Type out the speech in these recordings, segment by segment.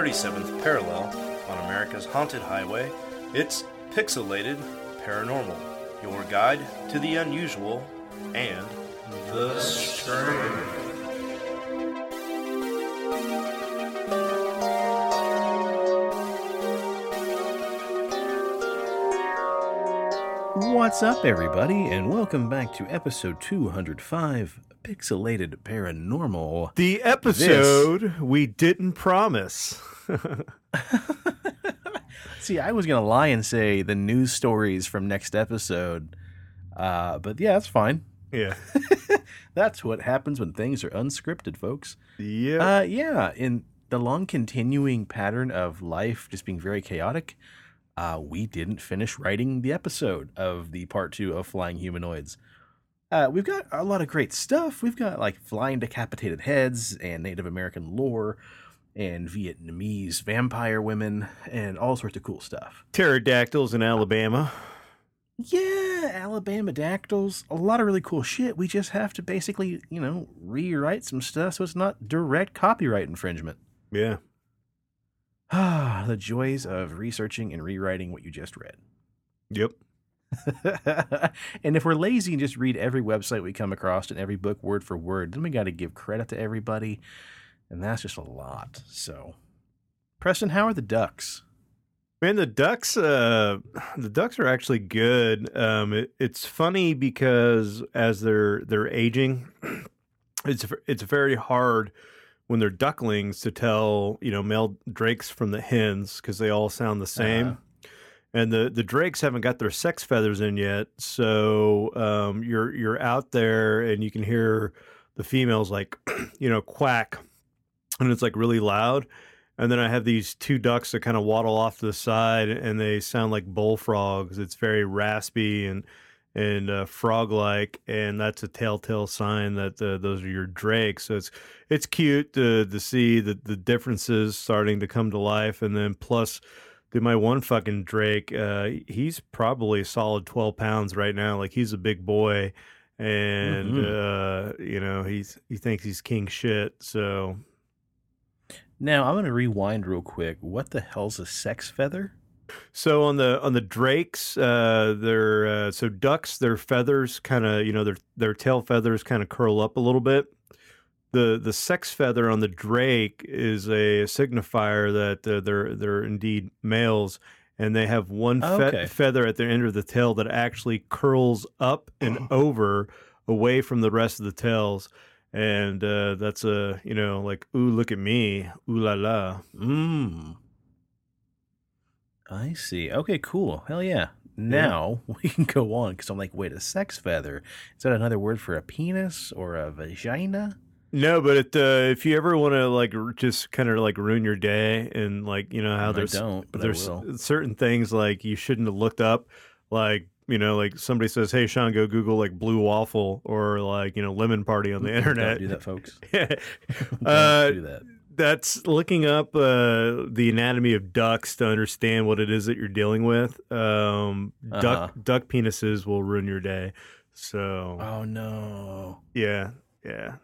37th parallel on America's haunted highway, it's Pixelated Paranormal, your guide to the unusual and the strange. What's up, everybody, and welcome back to episode 205 Pixelated Paranormal. The episode we didn't promise. See, I was going to lie and say the news stories from next episode, uh, but yeah, that's fine. yeah. That's what happens when things are unscripted, folks. Yeah. Uh, yeah, in the long continuing pattern of life just being very chaotic, uh, we didn't finish writing the episode of the part two of Flying Humanoids. Uh, we've got a lot of great stuff. We've got like flying decapitated heads and Native American lore and Vietnamese vampire women and all sorts of cool stuff. Pterodactyls in Alabama. Yeah, Alabama dactyls, a lot of really cool shit. We just have to basically, you know, rewrite some stuff so it's not direct copyright infringement. Yeah. Ah, the joys of researching and rewriting what you just read. Yep. and if we're lazy and just read every website we come across and every book word for word, then we got to give credit to everybody. And that's just a lot. So, Preston, how are the ducks? Man, the ducks. Uh, the ducks are actually good. Um, it, it's funny because as they're they're aging, it's it's very hard when they're ducklings to tell you know male drakes from the hens because they all sound the same. Uh-huh. and the the drakes haven't got their sex feathers in yet so um, you're you're out there and you can hear the females like you know quack and it's like really loud and then i have these two ducks that kind of waddle off to the side and they sound like bullfrogs it's very raspy and and uh, frog like and that's a telltale sign that uh, those are your drakes so it's it's cute to to see the the differences starting to come to life and then plus Dude, my one fucking Drake, uh, he's probably a solid 12 pounds right now. Like he's a big boy and, uh, you know, he's, he thinks he's king shit. So Now, I'm going to rewind real quick. What the hell's a sex feather? So on the on the drakes, uh, their uh, so ducks, their feathers kind of you know their their tail feathers kind of curl up a little bit. The the sex feather on the drake is a signifier that uh, they're they're indeed males, and they have one fe- Okay. feather at the end of the tail that actually curls up and over away from the rest of the tails. And uh, that's a you know like ooh look at me ooh la la Mmm. I see. Okay, cool. Hell yeah. Now we can go on because I'm like, wait, a sex feather? Is that another word for a penis or a vagina? No, but it, uh, if you ever want to like r- just kind of like ruin your day and like you know how I there's don't, but I there's certain things like you shouldn't have looked up, like you know like somebody says, "Hey, Sean, go Google like blue waffle or like you know lemon party on the internet." Do that, folks. Don't uh, do that. that's looking up uh, the anatomy of ducks to understand what it is that you're dealing with. Um, Uh-huh. Duck duck penises will ruin your day. So Oh no. yeah, yeah.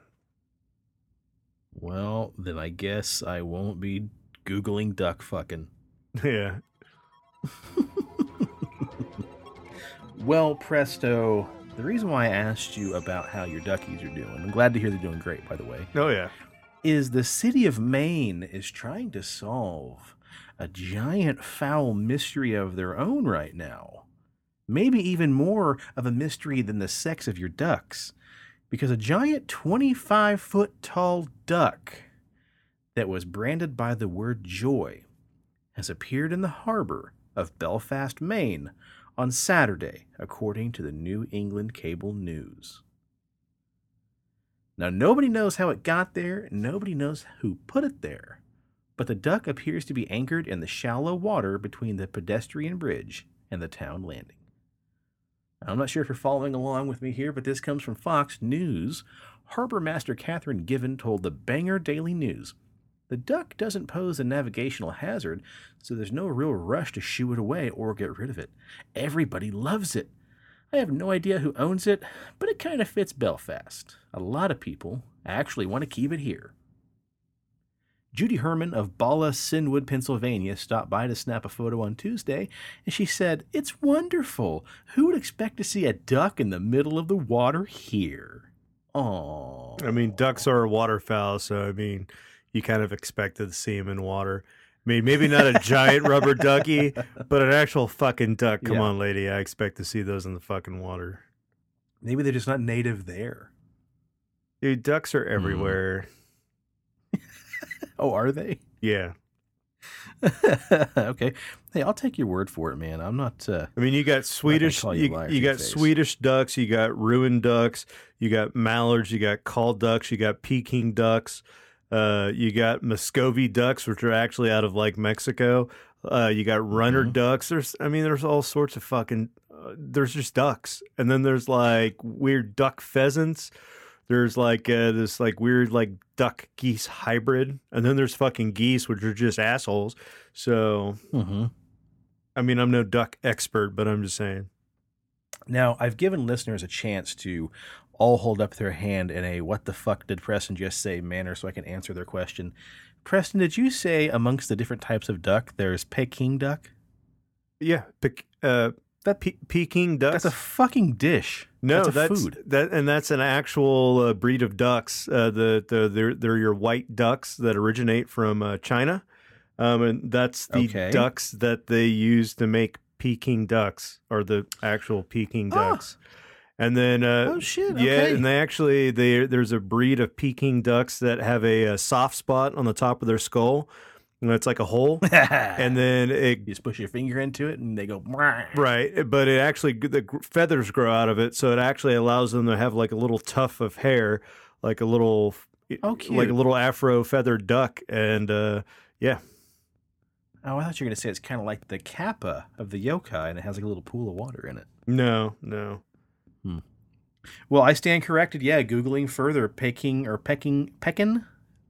Well, then I guess I won't be googling duck fucking. Yeah. Well, presto. The reason why I asked you about how your duckies are doing, I'm glad to hear they're doing great, by the way, Oh yeah. is the city of Maine is trying to solve a giant foul mystery of their own right now. Maybe even more of a mystery than the sex of your ducks. Because a giant 25 foot tall duck that was branded by the word joy has appeared in the harbor of Belfast, Maine on Saturday, according to the New England Cable News. Now, nobody knows how it got there, nobody knows who put it there, but the duck appears to be anchored in the shallow water between the pedestrian bridge and the town landing. I'm not sure if you're following along with me here, but this comes from Fox News. Harbor Master Catherine Given told the Bangor Daily News the duck doesn't pose a navigational hazard, so there's no real rush to shoo it away or get rid of it. Everybody loves it. I have no idea who owns it, but it kind of fits Belfast. A lot of people actually want to keep it here. Judy Herman of Bala Cynwyd, Pennsylvania, stopped by to snap a photo on Tuesday, and she said, It's wonderful. Who would expect to see a duck in the middle of the water here? Oh. I mean, ducks are waterfowl, so I mean, you kind of expected to see them in water. I mean, maybe not a giant rubber ducky, but an actual fucking duck. Come Yeah. on, lady. I expect to see those in the fucking water. Maybe they're just not native there. Dude, ducks are everywhere. Oh, are they? Yeah. okay. Hey, I'll take your word for it, man. I'm not. Uh, I mean, you got Swedish, you you, you got face. Swedish ducks, you got Rouen ducks, you got mallards, you got call ducks, you got Peking ducks, uh, you got Muscovy ducks, which are actually out of like Mexico. Uh, you got runner Mhm. ducks. There's, I mean, there's all sorts of fucking. Uh, there's just ducks, and then there's like weird duck pheasants. There's like uh, this like weird like duck geese hybrid, and then there's fucking geese, which are just assholes. So mhm. I mean, I'm no duck expert, but I'm just saying. Now, I've given listeners a chance to all hold up their hand in a what the fuck did Preston just say manner so I can answer their question. Preston, did you say amongst the different types of duck there's Peking duck? Yeah, Pek- uh, That- Pe- Peking duck. That's a fucking dish. no, that's that's food. that, and that's an actual uh, breed of ducks. Uh, the the they're they're your white ducks that originate from uh, China, um, and that's the Okay. ducks that they use to make Peking ducks, or the actual Peking Ah. And then, uh, Oh shit! yeah, and they actually they there's a breed of Peking ducks that have a, a soft spot on the top of their skull, and it's like a hole, and then it you just push your finger into it and they go. Right, but it actually the feathers grow out of it, so it actually allows them to have like a little tuft of hair, like a little, Oh, like a little afro feathered duck, and uh, yeah, Oh, I thought you were gonna say it's kind of like the kappa of the yokai, and it has like a little pool of water in it. no, no, Well, I stand corrected. Yeah, googling further, Peking or Peking Pekin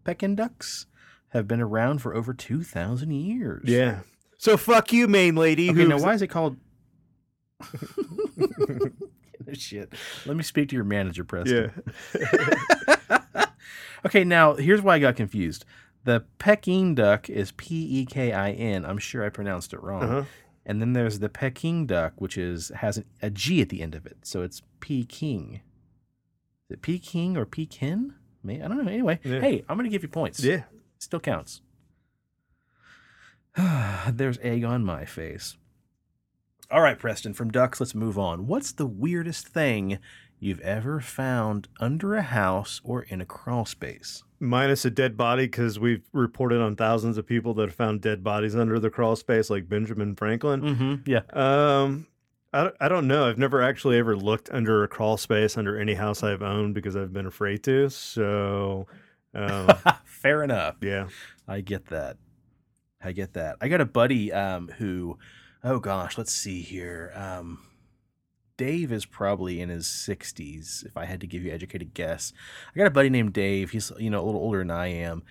Pekin ducks have been around for over two thousand years. yeah. So fuck you, main lady. Okay, now why is it called? Shit. Let me speak to your manager, Preston. Yeah, Okay, now here's why I got confused. The Peking duck is P E K I N. I'm sure I pronounced it wrong. uh-huh. And then there's the Peking duck, which is has an, a G at the end of it, so it's Peking. Is it Peking or Pekin? May I don't know. Anyway, Yeah. hey, I'm gonna give you points. yeah. Still counts. There's egg on my face. All right, Preston, from ducks, let's move on. What's the weirdest thing you've ever found under a house or in a crawl space? Minus a dead body because we've reported on thousands of people that have found dead bodies under the crawl space, like Benjamin Franklin. Mm-hmm. Yeah. Um, I, don't- I don't know. I've never actually ever looked under a crawl space under any house I've owned because I've been afraid to. So, um, Fair enough. yeah. I get that. I get that. I got a buddy um, who, oh gosh, let's see here. Um, Dave is probably in his 60s, if I had to give you an educated guess. I got a buddy named Dave. He's, you know, a little older than I am.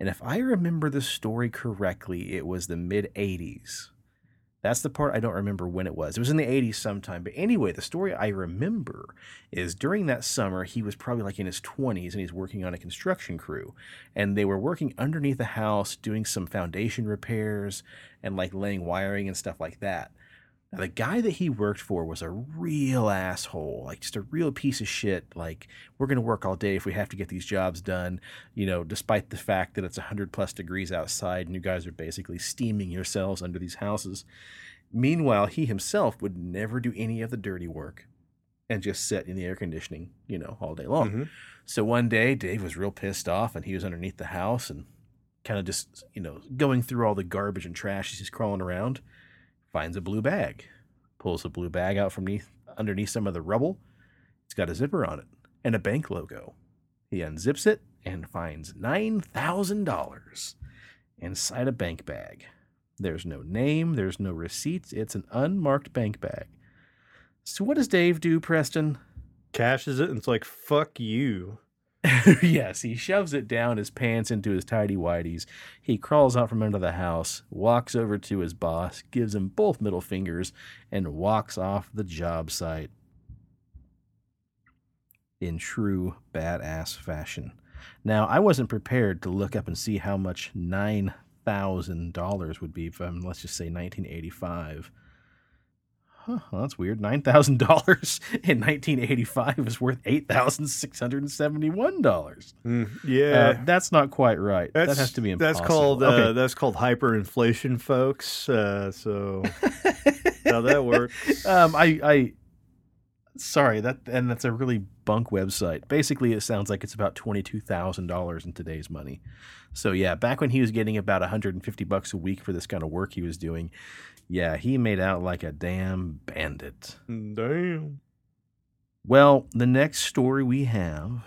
And if I remember the story correctly, it was the mid 80s. That's the part I don't remember when it was. It was in the 80s sometime. But anyway, the story I remember is during that summer, he was probably like in his 20s and he's working on a construction crew and they were working underneath the house doing some foundation repairs and like laying wiring and stuff like that. Now, the guy that he worked for was a real asshole, like just a real piece of shit. Like, we're going to work all day if we have to get these jobs done, you know, despite the fact that it's 100 plus degrees outside and you guys are basically steaming yourselves under these houses. Meanwhile, he himself would never do any of the dirty work and just sit in the air conditioning, you know, all day long. Mhm. So one day, Dave was real pissed off, and he was underneath the house and kind of just, you know, going through all the garbage and trash as he's crawling around. Finds a blue bag, pulls the blue bag out from neath, underneath some of the rubble. It's got a zipper on it and a bank logo. He unzips it and finds nine thousand dollars inside a bank bag. There's no name, there's no receipts. It's an unmarked bank bag. So what does Dave do, Preston? Cashes it and it's like, fuck you. yes, he shoves it down his pants into his tidy whities. He crawls out from under the house, walks over to his boss, gives him both middle fingers, and walks off the job site. In true badass fashion. Now, I wasn't prepared to look up and see how much $9,000 would be from, let's just say, 1985. Huh, well, that's weird. $9,000 in 1985 is worth $8,671. Mm, yeah. Uh, that's not quite right. That's, that has to be impossible. That's called uh, okay. that's called hyperinflation, folks. Uh, so how that works. um, I, I, sorry that, and that's a really bunk website. Basically, it sounds like it's about twenty two thousand dollars in today's money. So yeah, back when he was getting about one hundred and fifty bucks a week for this kind of work he was doing, yeah, he made out like a damn bandit. Mm, damn. Well, the next story we have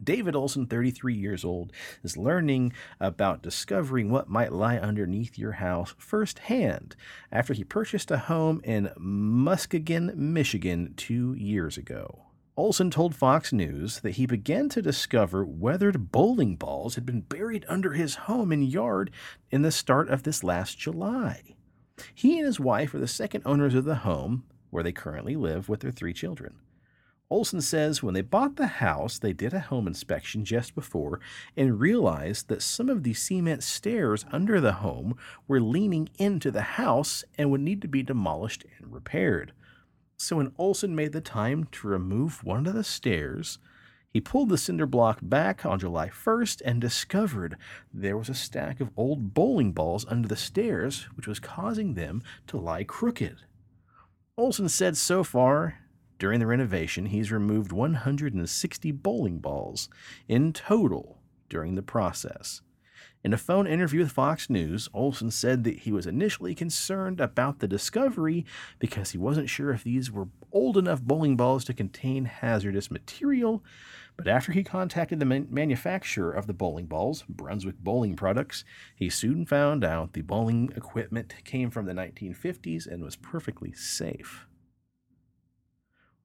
David Olson, 33 years old, is learning about discovering what might lie underneath your house firsthand after he purchased a home in Muskegon, Michigan, two years ago. Olson told Fox News that he began to discover weathered bowling balls had been buried under his home and yard in the start of this last July. He and his wife are the second owners of the home, where they currently live with their three children. Olson says when they bought the house, they did a home inspection just before and realized that some of the cement stairs under the home were leaning into the house and would need to be demolished and repaired. So when Olson made the time to remove one of the stairs, he pulled the cinder block back on July 1st and discovered there was a stack of old bowling balls under the stairs, which was causing them to lie crooked. Olson said so far during the renovation, he's removed 160 bowling balls in total during the process. In a phone interview with Fox News, Olson said that he was initially concerned about the discovery because he wasn't sure if these were old enough bowling balls to contain hazardous material. But after he contacted the man- manufacturer of the bowling balls, Brunswick Bowling Products, he soon found out the bowling equipment came from the 1950s and was perfectly safe.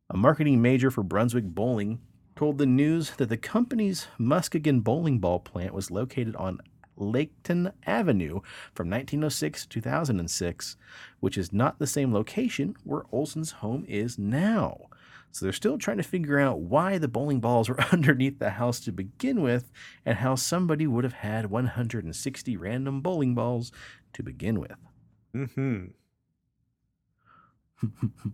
A marketing major for Brunswick Bowling told the news that the company's Muskegon bowling ball plant was located on Laketon Avenue from 1906 to 2006, which is not the same location where Olson's home is now. So they're still trying to figure out why the bowling balls were underneath the house to begin with and how somebody would have had 160 random bowling balls to begin with. Mm-hmm.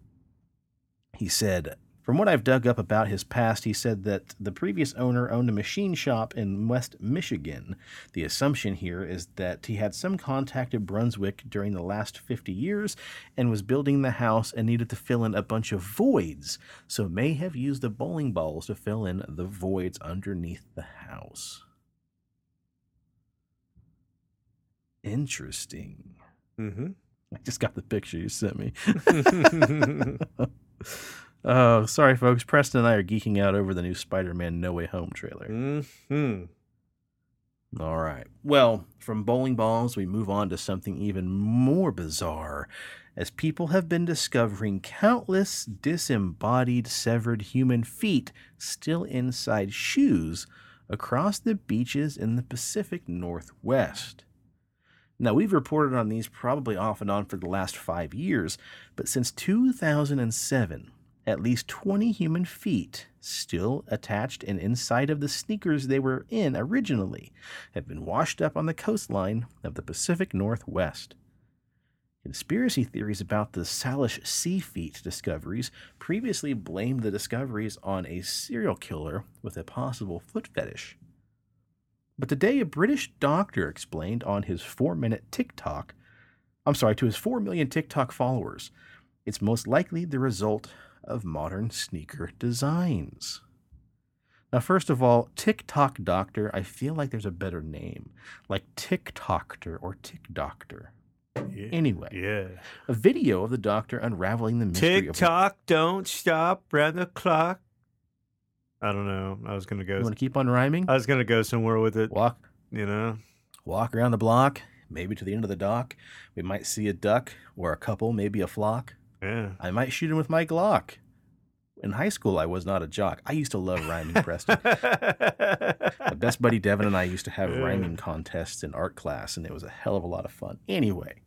He said, From what I've dug up about his past, he said that the previous owner owned a machine shop in West Michigan. The assumption here is that he had some contact at Brunswick during the last 50 years and was building the house and needed to fill in a bunch of voids, so may have used the bowling balls to fill in the voids underneath the house. Interesting. Mm-hmm. I just got the picture you sent me. Oh, sorry, folks. Preston and I are geeking out over the new Spider Man No Way Home trailer. mm-hmm. All right. Well, from bowling balls, we move on to something even more bizarre, as people have been discovering countless disembodied, severed human feet still inside shoes across the beaches in the Pacific Northwest. Now, we've reported on these probably off and on for the last five years, but since 2007, at least 20 human feet, still attached and inside of the sneakers they were in originally, have been washed up on the coastline of the Pacific Northwest. Conspiracy theories about the Salish sea feet discoveries previously blamed the discoveries on a serial killer with a possible foot fetish. But today, a British doctor explained on his four minute TikTok, I'm sorry, to his 4 million TikTok followers, it's most likely the result of modern sneaker designs. Now, first of all, TikTok Doctor, I feel like there's a better name, like TikTokter or Tick Doctor. Yeah. Anyway, Yeah. a video of the doctor unraveling the mystery Tick of tock, don't stop, round the clock. I don't know. I was gonna go. You want to keep on rhyming? I was gonna go somewhere with it. Walk, You know. walk around the block, maybe to the end of the dock. We might see a duck or a couple, maybe a flock. Yeah. I might shoot him with my Glock. In high school, I was not a jock. I used to love rhyming, Preston. My best buddy Devin and I used to have Yeah. rhyming contests in art class, and it was a hell of a lot of fun. Anyway,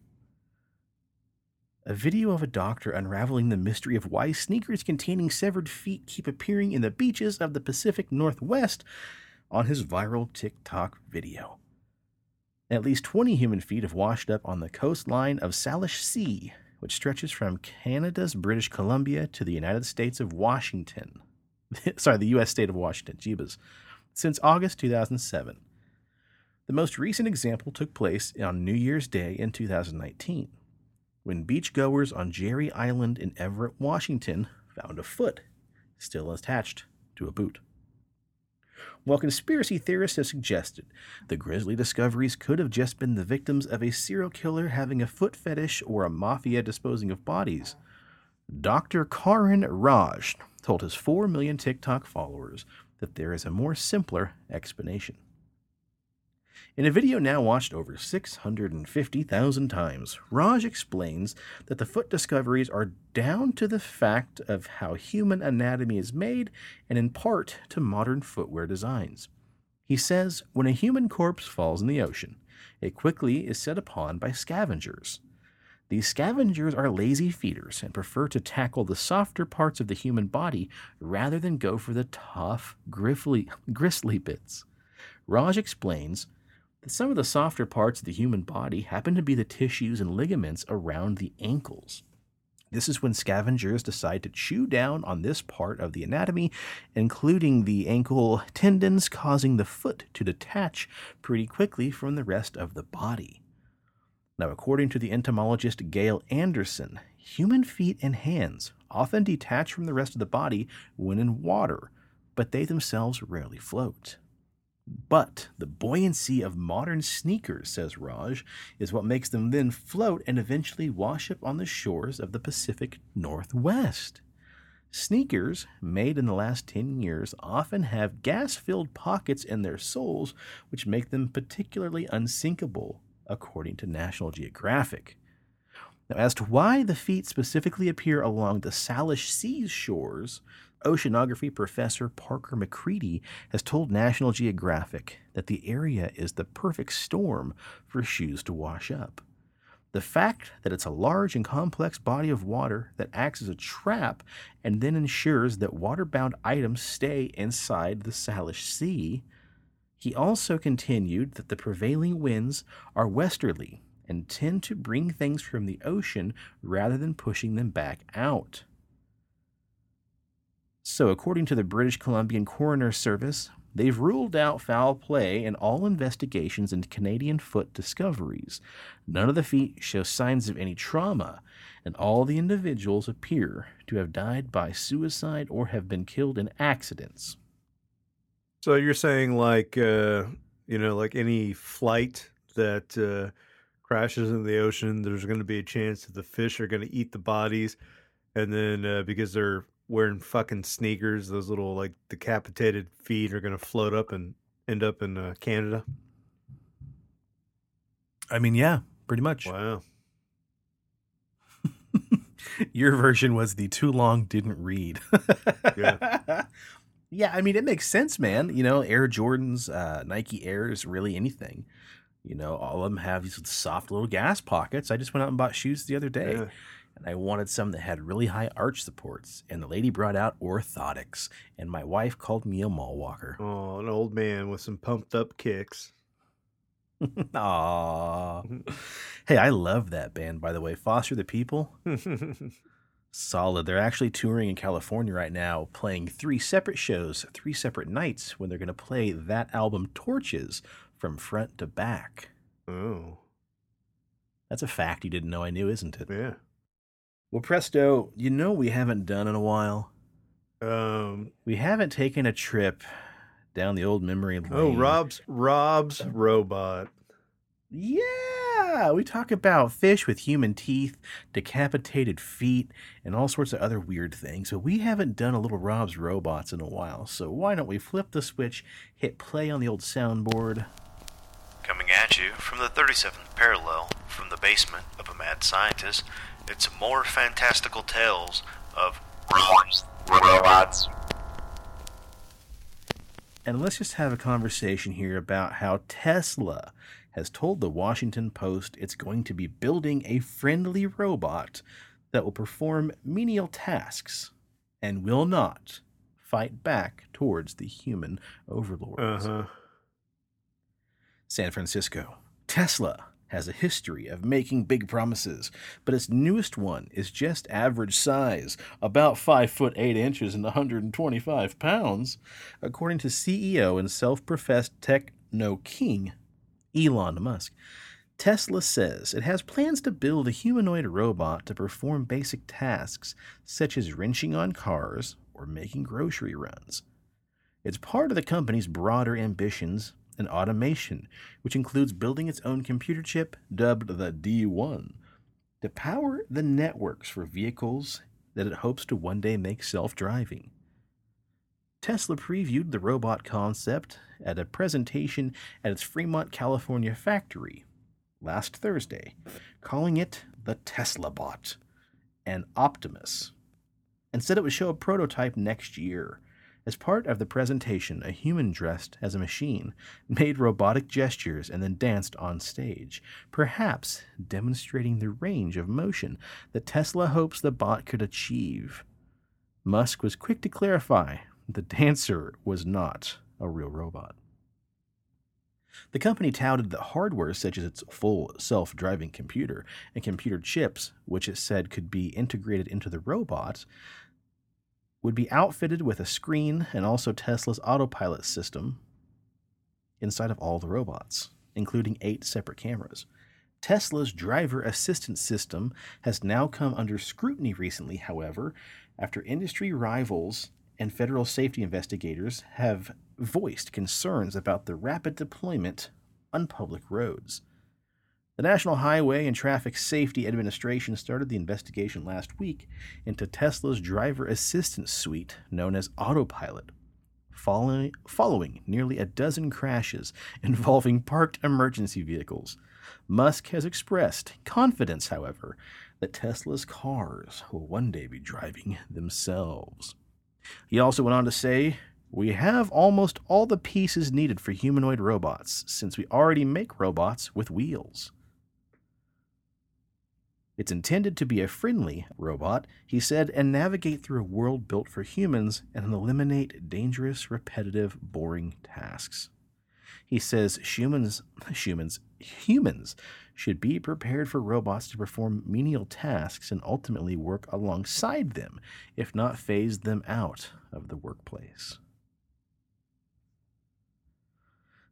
a video of a doctor unraveling the mystery of why sneakers containing severed feet keep appearing in the beaches of the Pacific Northwest on his viral TikTok video. At least 20 human feet have washed up on the coastline of Salish Sea, which stretches from Canada's British Columbia to the United States of Washington. Sorry, the U.S. state of Washington, Jeebus, since August 2007. The most recent example took place on New Year's Day in 2019, when beachgoers on Jetty Island in Everett, Washington, found a foot still attached to a boot. While conspiracy theorists have suggested the grisly discoveries could have just been the victims of a serial killer having a foot fetish or a mafia disposing of bodies, Dr. Karan Raj told his 4 million TikTok followers that there is a more simpler explanation. In a video now watched over 650,000 times, Raj explains that the foot discoveries are down to the fact of how human anatomy is made and in part to modern footwear designs. He says when a human corpse falls in the ocean, it quickly is set upon by scavengers. These scavengers are lazy feeders and prefer to tackle the softer parts of the human body rather than go for the tough, griffly, gristly bits. Raj explains that some of the softer parts of the human body happen to be the tissues and ligaments around the ankles. This is when scavengers decide to chew down on this part of the anatomy, including the ankle tendons, causing the foot to detach pretty quickly from the rest of the body. Now, according to the entomologist Gail Anderson, human feet and hands often detach from the rest of the body when in water, but they themselves rarely float. But the buoyancy of modern sneakers, says Raj, is what makes them then float and eventually wash up on the shores of the Pacific Northwest. Sneakers, made in the last 10 years, often have gas filled pockets in their soles, which make them particularly unsinkable, according to National Geographic. Now, as to why the feet specifically appear along the Salish Sea's shores, oceanography professor Parker MacCready has told National Geographic that the area is the perfect storm for shoes to wash up. The fact that it's a large and complex body of water that acts as a trap and then ensures that waterbound items stay inside the Salish Sea. He also continued that the prevailing winds are westerly and tend to bring things from the ocean rather than pushing them back out. So, according to the British Columbian Coroner Service, they've ruled out foul play in all investigations into Canadian foot discoveries. None of the feet show signs of any trauma, and all the individuals appear to have died by suicide or have been killed in accidents. So you're saying like uh, you know like any flight that uh, crashes in the ocean, there's going to be a chance that the fish are going to eat the bodies, and then uh, because they're wearing fucking sneakers, those little like decapitated feet are going to float up and end up in uh, Canada. I mean, yeah, pretty much. Wow. Your version was the too long didn't read. Yeah. yeah, I mean, it makes sense, man. You know, Air Jordans, uh, Nike Airs, really anything. You know, all of them have these soft little gas pockets. I just went out and bought shoes the other day. Yeah. And I wanted some that had really high arch supports. And the lady brought out orthotics, and my wife called me a mall walker. Oh, an old man with some pumped up kicks. Aww. hey, I love that band, by the way. Foster the People, solid. They're actually touring in California right now, playing three separate shows, three separate nights, when they're going to play that album Torches from front to back. oh, That's a fact you didn't know I knew, isn't it? yeah. Well, Presto, you know we haven't done in a while. Um. We haven't taken a trip down the old memory lane. Oh, Rob's Rob's robot. Yeah, we talk about fish with human teeth, decapitated feet, and all sorts of other weird things. But we haven't done a little Rob's robots in a while. So why don't we flip the switch, hit play on the old soundboard? Coming at you from the 37th parallel, from the basement of a mad scientist, it's more fantastical tales of Robs, robots, And let's just have a conversation here about how Tesla has told the Washington Post it's going to be building a friendly robot that will perform menial tasks and will not fight back towards the human overlords. Uh-huh. San Francisco. Tesla has a history of making big promises, but its newest one is just average size, about 5 foot 8 inches and 125 pounds, according to CEO and self-professed techno king Elon Musk. Tesla says it has plans to build a humanoid robot to perform basic tasks such as wrenching on cars or making grocery runs. It's part of the company's broader ambitions and automation, which includes building its own computer chip, dubbed the D1, to power the networks for vehicles that it hopes to one day make self driving. Tesla previewed the robot concept at a presentation at its Fremont, California factory last Thursday, calling it the Tesla Bot and Optimus, and said it would show a prototype next year. As part of the presentation, a human dressed as a machine made robotic gestures and then danced on stage, perhaps demonstrating the range of motion that Tesla hopes the bot could achieve. Musk was quick to clarify the dancer was not a real robot. The company touted that hardware such as its full self driving computer and computer chips, which it said could be integrated into the robot, would be outfitted with a screen and also Tesla's autopilot system inside of all the robots, including eight separate cameras. Tesla's driver assistance system has now come under scrutiny recently, however, after industry rivals and federal safety investigators have voiced concerns about the rapid deployment on public roads. The National Highway and Traffic Safety Administration started the investigation last week into Tesla's driver assistance suite known as Autopilot, following, following nearly a dozen crashes involving parked emergency vehicles. Musk has expressed confidence, however, that Tesla's cars will one day be driving themselves. He also went on to say, We have almost all the pieces needed for humanoid robots, since we already make robots with wheels. It's intended to be a friendly robot, he said, and navigate through a world built for humans and eliminate dangerous, repetitive, boring tasks. He says humans, humans, humans should be prepared for robots to perform menial tasks and ultimately work alongside them, if not phase them out of the workplace.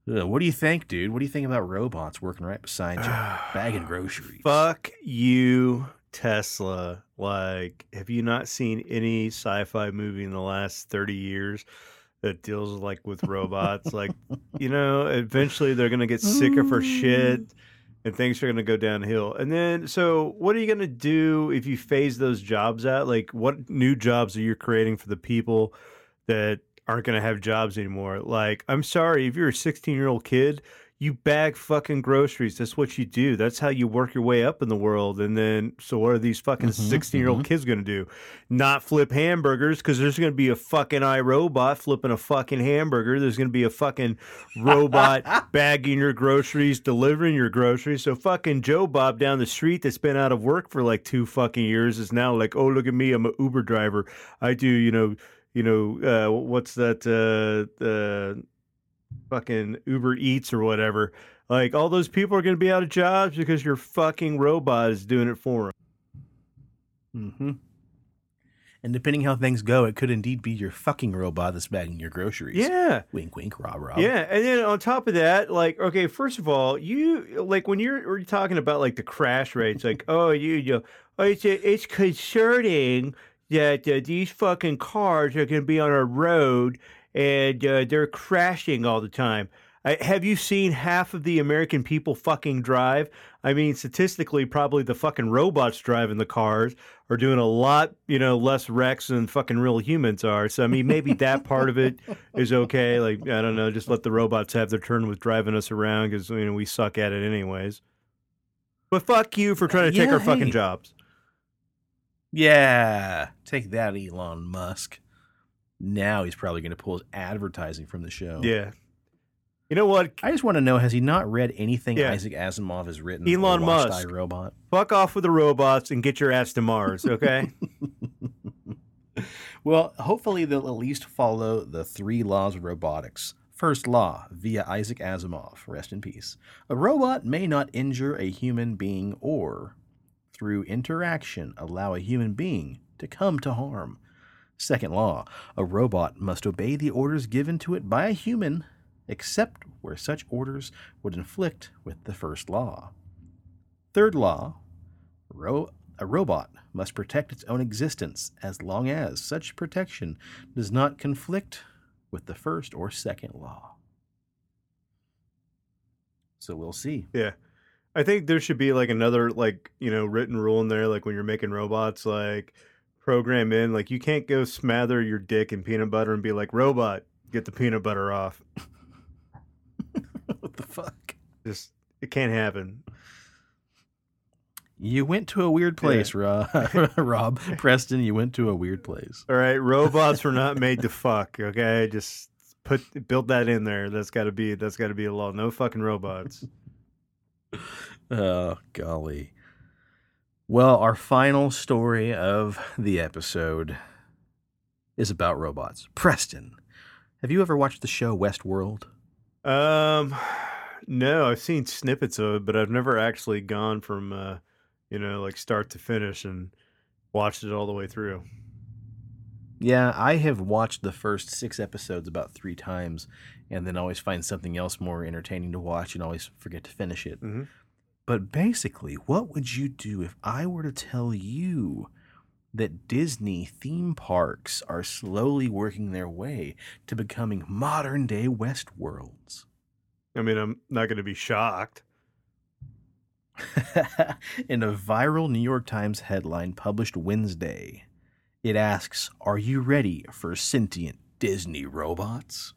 Ugh, what do you think, dude? What do you think about robots working right beside you, bagging groceries? Fuck you, Tesla. Like, have you not seen any sci-fi movie in the last 30 years that deals like with robots? like, you know, eventually they're gonna get sicker for shit mm. and things are gonna go downhill. And then so what are you gonna do if you phase those jobs out? Like what new jobs are you creating for the people that aren't going to have jobs anymore. Like, I'm sorry, if you're a 16 year old kid, you bag fucking groceries. That's what you do. That's how you work your way up in the world. And then, so what are these fucking mm-hmm, 16 year old mm-hmm. kids going to do? Not flip hamburgers because there's going to be a fucking iRobot flipping a fucking hamburger. There's going to be a fucking robot bagging your groceries, delivering your groceries. So fucking Joe Bob down the street that's been out of work for like two fucking years is now like, oh, look at me. I'm an Uber driver. I do, you know, you know, uh, what's that? Uh, uh, fucking Uber Eats or whatever. Like all those people are going to be out of jobs because your fucking robot is doing it for them. Mm-hmm. And depending how things go, it could indeed be your fucking robot that's bagging your groceries. Yeah. Wink, wink, rah, rah. Yeah, and then on top of that, like, okay, first of all, you like when you're, you're talking about like the crash rates, like, oh, you, you, oh, it's it's concerning that uh, these fucking cars are going to be on a road and uh, they're crashing all the time. I, have you seen half of the American people fucking drive? I mean, statistically, probably the fucking robots driving the cars are doing a lot, you know, less wrecks than fucking real humans are. So, I mean, maybe that part of it is okay. Like, I don't know, just let the robots have their turn with driving us around because, you know, we suck at it anyways. But fuck you for trying to take Yeah, our fucking jobs. Yeah. Take that, Elon Musk. Now he's probably going to pull his advertising from the show. Yeah. You know what? I just want to know has he not read anything Yeah. Isaac Asimov has written? Elon or watched Musk. iRobot? Fuck off with the robots and get your ass to Mars, okay? Well, hopefully they'll at least follow the three laws of robotics. First law, via Isaac Asimov, rest in peace. A robot may not injure a human being or, through interaction, allow a human being to come to harm. Second law, a robot must obey the orders given to it by a human, except where such orders would inflict with the first law. Third law, ro- a robot must protect its own existence as long as such protection does not conflict with the first or second law. So we'll see. Yeah. I think there should be like another like, you know, written rule in there like when you're making robots like program in like you can't go smother your dick in peanut butter and be like robot, get the peanut butter off. what the fuck? Just it can't happen. You went to a weird place, Rob. Rob Preston. You went to a weird place. All right, robots were not made to fuck, okay? Just put build that in there. That's got to be that's got to be a law. No fucking robots. Oh, golly. Well, our final story of the episode is about robots. Preston, have you ever watched the show Westworld? Um no, I've seen snippets of it, but I've never actually gone from uh, you know, like start to finish and watched it all the way through. Yeah, I have watched the first six episodes about three times and then always find something else more entertaining to watch and always forget to finish it. Mhm. But basically, what would you do if I were to tell you that Disney theme parks are slowly working their way to becoming modern day Westworlds? I mean, I'm not going to be shocked. In a viral New York Times headline published Wednesday, it asks Are you ready for sentient Disney robots?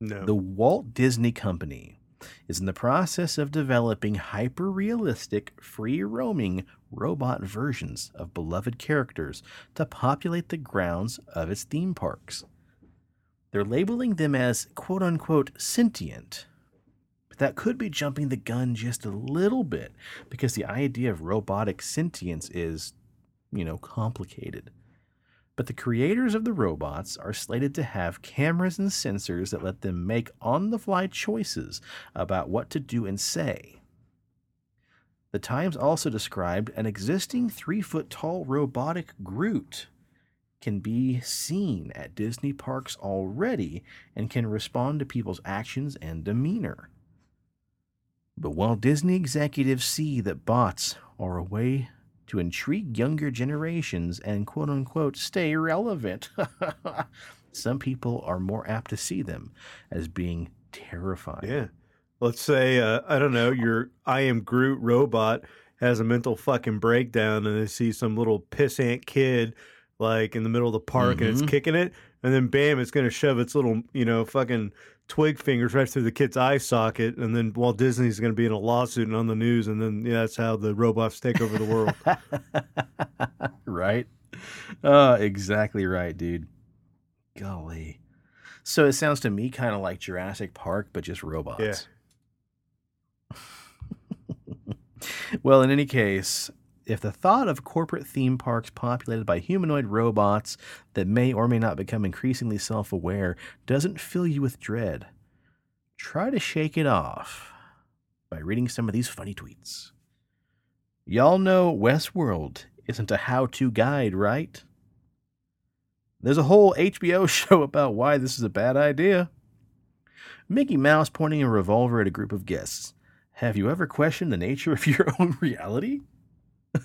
No. The Walt Disney Company is in the process of developing hyper realistic, free roaming robot versions of beloved characters to populate the grounds of its theme parks. They're labeling them as quote unquote sentient. But that could be jumping the gun just a little bit because the idea of robotic sentience is, you know, complicated. But the creators of the robots are slated to have cameras and sensors that let them make on the fly choices about what to do and say. The Times also described an existing three foot tall robotic Groot can be seen at Disney parks already and can respond to people's actions and demeanor. But while Disney executives see that bots are a way to intrigue younger generations and quote unquote stay relevant, some people are more apt to see them as being terrifying. Yeah. Let's say uh, I don't know, your I am Groot robot has a mental fucking breakdown and they see some little pissant kid like in the middle of the park and it's Mhm. kicking it and then bam it's going to shove its little, you know, fucking twig fingers right through the kid's eye socket and then Walt Disney's going to be in a lawsuit and on the news and then yeah, that's how the robots take over the world. right? Uh, exactly right, dude. Golly. So it sounds to me kind of like Jurassic Park, but just robots. well, in any case, if the thought of corporate theme parks populated by humanoid robots that may or may not become increasingly self aware doesn't fill you with dread, try to shake it off by reading some of these funny tweets. Y'all know Westworld isn't a how to guide, right? There's a whole HBO show about why this is a bad idea. Mickey Mouse pointing a revolver at a group of guests. Have you ever questioned the nature of your own reality?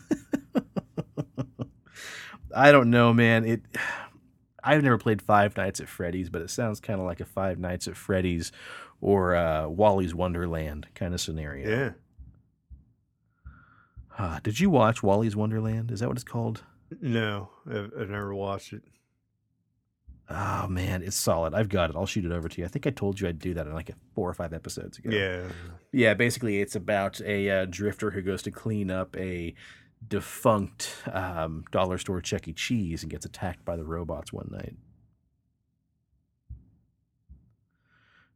I don't know, man. It I've never played Five Nights at Freddy's, but it sounds kind of like a Five Nights at Freddy's or uh, Wally's Wonderland kind of scenario. yeah. Ah, did you watch Wally's Wonderland? Is that what it's called? No, I've, I've never watched it. Oh man, it's solid. I've got it. I'll shoot it over to you. I think I told you I'd do that in like four or five episodes ago. Yeah. Yeah, basically, it's about a uh, drifter who goes to clean up a defunct um, dollar store Chuck E. Cheese and gets attacked by the robots one night.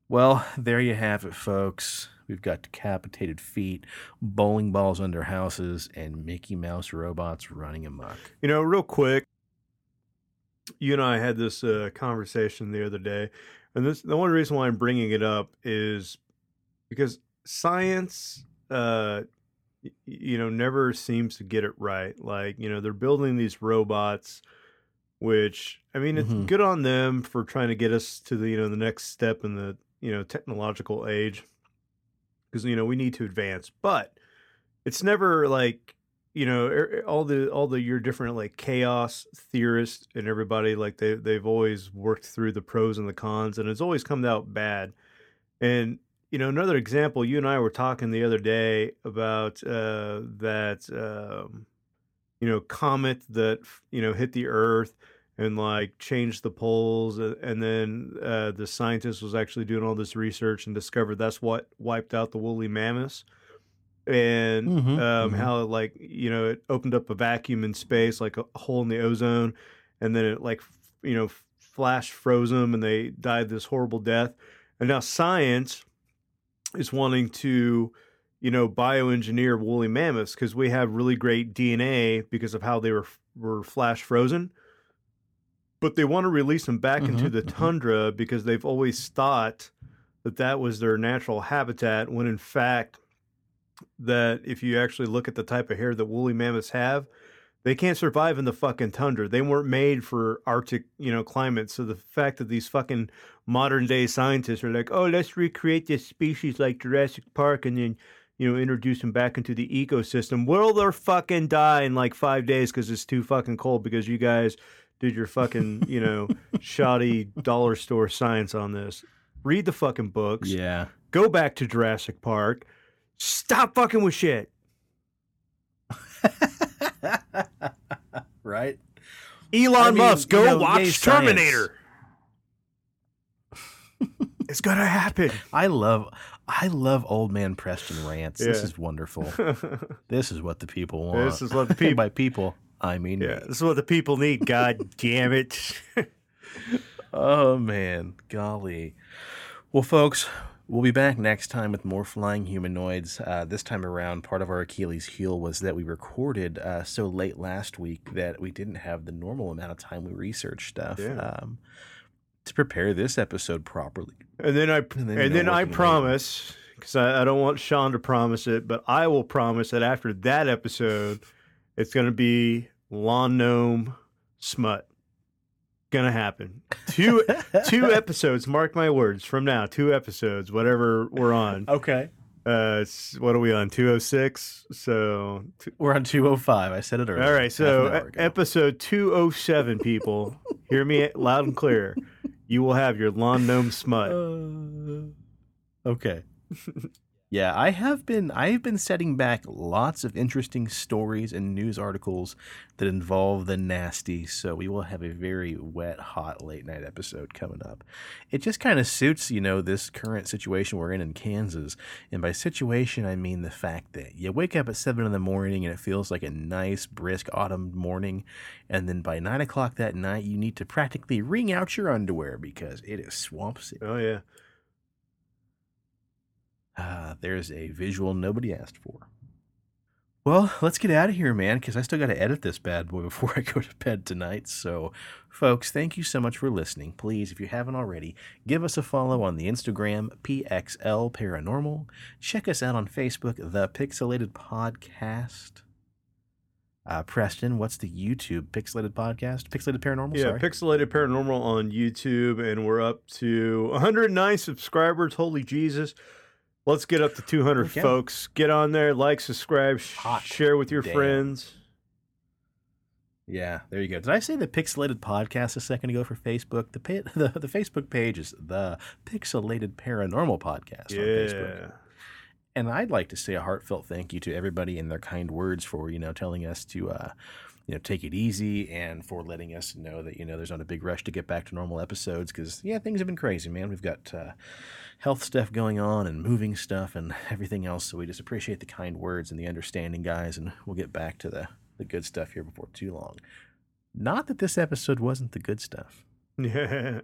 Well, there you have it, folks. We've got decapitated feet, bowling balls under houses, and Mickey Mouse robots running amok. You know, real quick, you and I had this uh, conversation the other day, and this the only reason why I'm bringing it up is because science, uh, y- you know, never seems to get it right. Like, you know, they're building these robots, which I mean, it's Mhm. good on them for trying to get us to the you know the next step in the you know technological age, because you know we need to advance, but it's never like you know er- all the all the your different like chaos theorists and everybody like they they've always worked through the pros and the cons and it's always come out bad. And you know another example you and i were talking the other day about uh that um you know comet that you know hit the earth and like changed the poles and then uh the scientist was actually doing all this research and discovered that's what wiped out the woolly mammoths and Mhm, um, mhm. how like you know it opened up a vacuum in space like a hole in the ozone and then it like f- you know flash froze them and they died this horrible death and now science is wanting to you know bioengineer woolly mammoths because we have really great dna because of how they were were flash frozen but they want to release them back into Mhm, the mhm. tundra because they've always thought that that was their natural habitat when in fact that if you actually look at the type of hair that woolly mammoths have, they can't survive in the fucking tundra. They weren't made for Arctic, you know, climate. So the fact that these fucking modern day scientists are like, oh, let's recreate this species like Jurassic Park and then, you know, introduce them back into the ecosystem. Will they're fucking die in like five days because it's too fucking cold because you guys did your fucking, you know, shoddy dollar store science on this. Read the fucking books Yeah. go back to Jurassic Park. Stop fucking with shit. right? Elon I mean, Musk, you go know, watch. Terminator. it's gonna happen. I love I love old man Preston rants. This is wonderful. This is what the people want. this is what the people. by people, I mean Yeah, me. this is what the people need. God damn it. Oh man, golly. Well, folks, we'll be back next time with more flying humanoids. Uh, this time around, part of our Achilles heel was that we recorded uh, so late last week that we didn't have the normal amount of time we research stuff Yeah. um, to prepare this episode properly. And then I And and then, then, you know, I promise because I, I don't want Sean to promise it, but I will promise that after that episode, it's gonna be lawn gnome smut. Gonna happen. Two two episodes. Mark my words. From now, two episodes. Whatever we're on. Okay. Uh, what are we on? Two oh six. So two, We're on 205. I said it earlier. all right. So an hour ago. episode two oh seven. People, hear me loud and clear. You will have your lawn gnome smut. Uh, okay. yeah, I have been I have been setting back lots of interesting stories and news articles that involve the nasty, so we will have a very wet, hot late night episode coming up. It just kind of suits, you know, this current situation we're in in Kansas. And by situation, I mean the fact that you wake up at seven in the morning and it feels like a nice, brisk autumn morning, and then by nine o'clock that night, you need to practically wring out your underwear because it is swamp city. Oh yeah. Ah, there's a visual nobody asked for. Well, let's get out of here, man, because I still got to edit this bad boy before I go to bed tonight. So, folks, thank you so much for listening. Please, if you haven't already, give us a follow on the Instagram, PXL Paranormal. Check us out on Facebook, The Pixelated Podcast. Uh, Preston, what's the YouTube Pixelated Podcast? Pixelated Paranormal? Yeah, sorry. Pixelated Paranormal on YouTube, and we're up to 109 subscribers. Holy Jesus. Let's get up to 200, Okay. folks. Get on there, like, subscribe, sh- share with your damn. friends. Yeah, there you go. Did I say the Pixelated Podcast a second ago for Facebook? The pa- the, the Facebook page is the Pixelated Paranormal Podcast on Facebook. Yeah. And I'd like to say a heartfelt thank you to everybody and their kind words for you know telling us to uh, you know take it easy and for letting us know that you know there's not a big rush to get back to normal episodes because yeah things have been crazy man. We've got uh, health stuff going on and moving stuff and everything else. So we just appreciate the kind words and the understanding, guys. And we'll get back to the the good stuff here before too long. Not that this episode wasn't the good stuff. Yeah.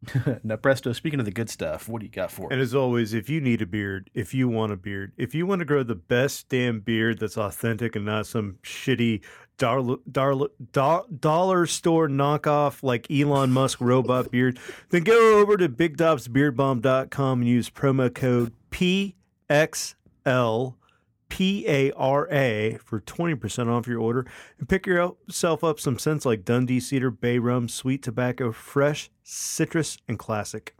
now, Presto, speaking of the good stuff, what do you got for And as always, if you need a beard, if you want a beard, if you want to grow the best damn beard that's authentic and not some shitty dollar, dollar, dollar store knockoff like Elon Musk robot beard, then go over to bigdopsbeardbomb.com and use promo code PXL. P A R A for 20% off your order and pick yourself up some scents like Dundee Cedar, Bay Rum, Sweet Tobacco, Fresh, Citrus, and Classic.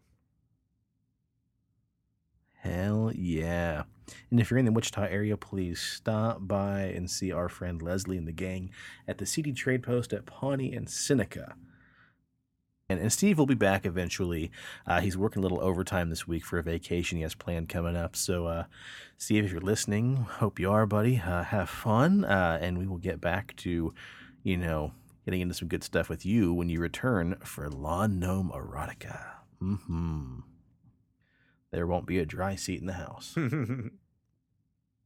Hell yeah. And if you're in the Wichita area, please stop by and see our friend Leslie and the gang at the CD Trade Post at Pawnee and Seneca. And, and Steve will be back eventually. Uh, he's working a little overtime this week for a vacation he has planned coming up. So, uh, Steve, if you're listening, hope you are, buddy. Uh, have fun, uh, and we will get back to, you know, getting into some good stuff with you when you return for Lawn Gnome Erotica. Mm-hmm. There won't be a dry seat in the house.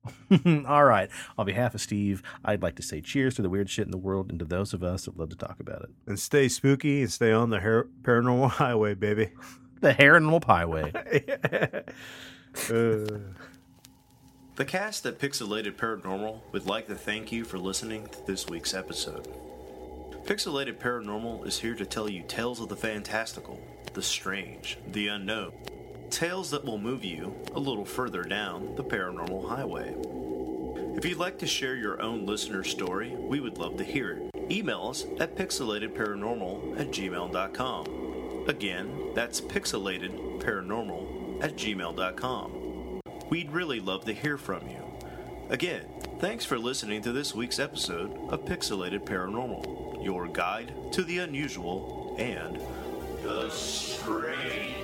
All right. On behalf of Steve, I'd like to say cheers to the weird shit in the world and to those of us that love to talk about it. and stay spooky and stay on the har- paranormal highway, baby. The paranormal Highway. Uh, The cast at Pixelated Paranormal would like to thank you for listening to this week's episode. Pixelated Paranormal is here to tell you tales of the fantastical, the strange, the unknown. Tales that will move you a little further down the paranormal highway. If you'd like to share your own listener story, we would love to hear it. Email us at pixelatedparanormal at gmail.com. Again, that's pixelatedparanormal at gmail.com. We'd really love to hear from you. Again, thanks for listening to this week's episode of Pixelated Paranormal, your guide to the unusual and the strange.